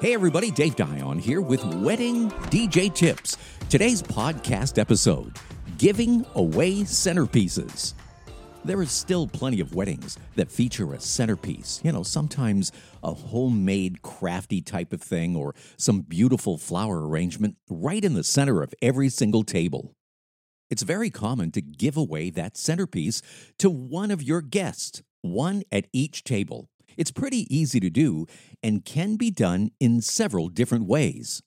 Hey, everybody, Dave Dion here with Wedding DJ Tips. Today's podcast episode Giving Away Centerpieces. There is still plenty of weddings that feature a centerpiece. You know, sometimes a homemade, crafty type of thing or some beautiful flower arrangement right in the center of every single table. It's very common to give away that centerpiece to one of your guests, one at each table. It's pretty easy to do and can be done in several different ways.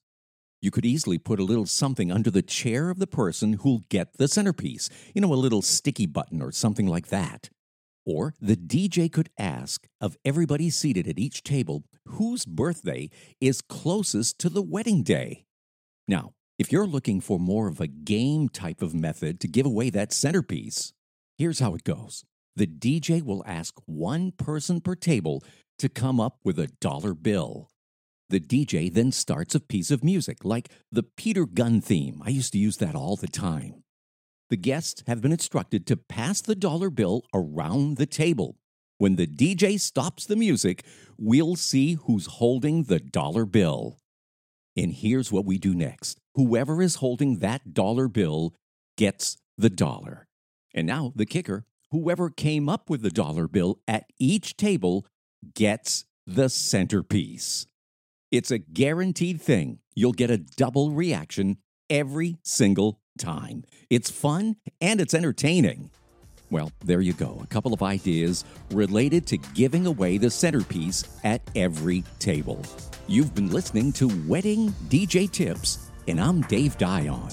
You could easily put a little something under the chair of the person who'll get the centerpiece, you know, a little sticky button or something like that. Or the DJ could ask of everybody seated at each table whose birthday is closest to the wedding day. Now, if you're looking for more of a game type of method to give away that centerpiece, here's how it goes the DJ will ask one person per table to come up with a dollar bill. The DJ then starts a piece of music, like the Peter Gunn theme. I used to use that all the time. The guests have been instructed to pass the dollar bill around the table. When the DJ stops the music, we'll see who's holding the dollar bill. And here's what we do next whoever is holding that dollar bill gets the dollar. And now the kicker whoever came up with the dollar bill at each table gets the centerpiece. It's a guaranteed thing. You'll get a double reaction every single time. It's fun and it's entertaining. Well, there you go. A couple of ideas related to giving away the centerpiece at every table. You've been listening to Wedding DJ Tips, and I'm Dave Dion.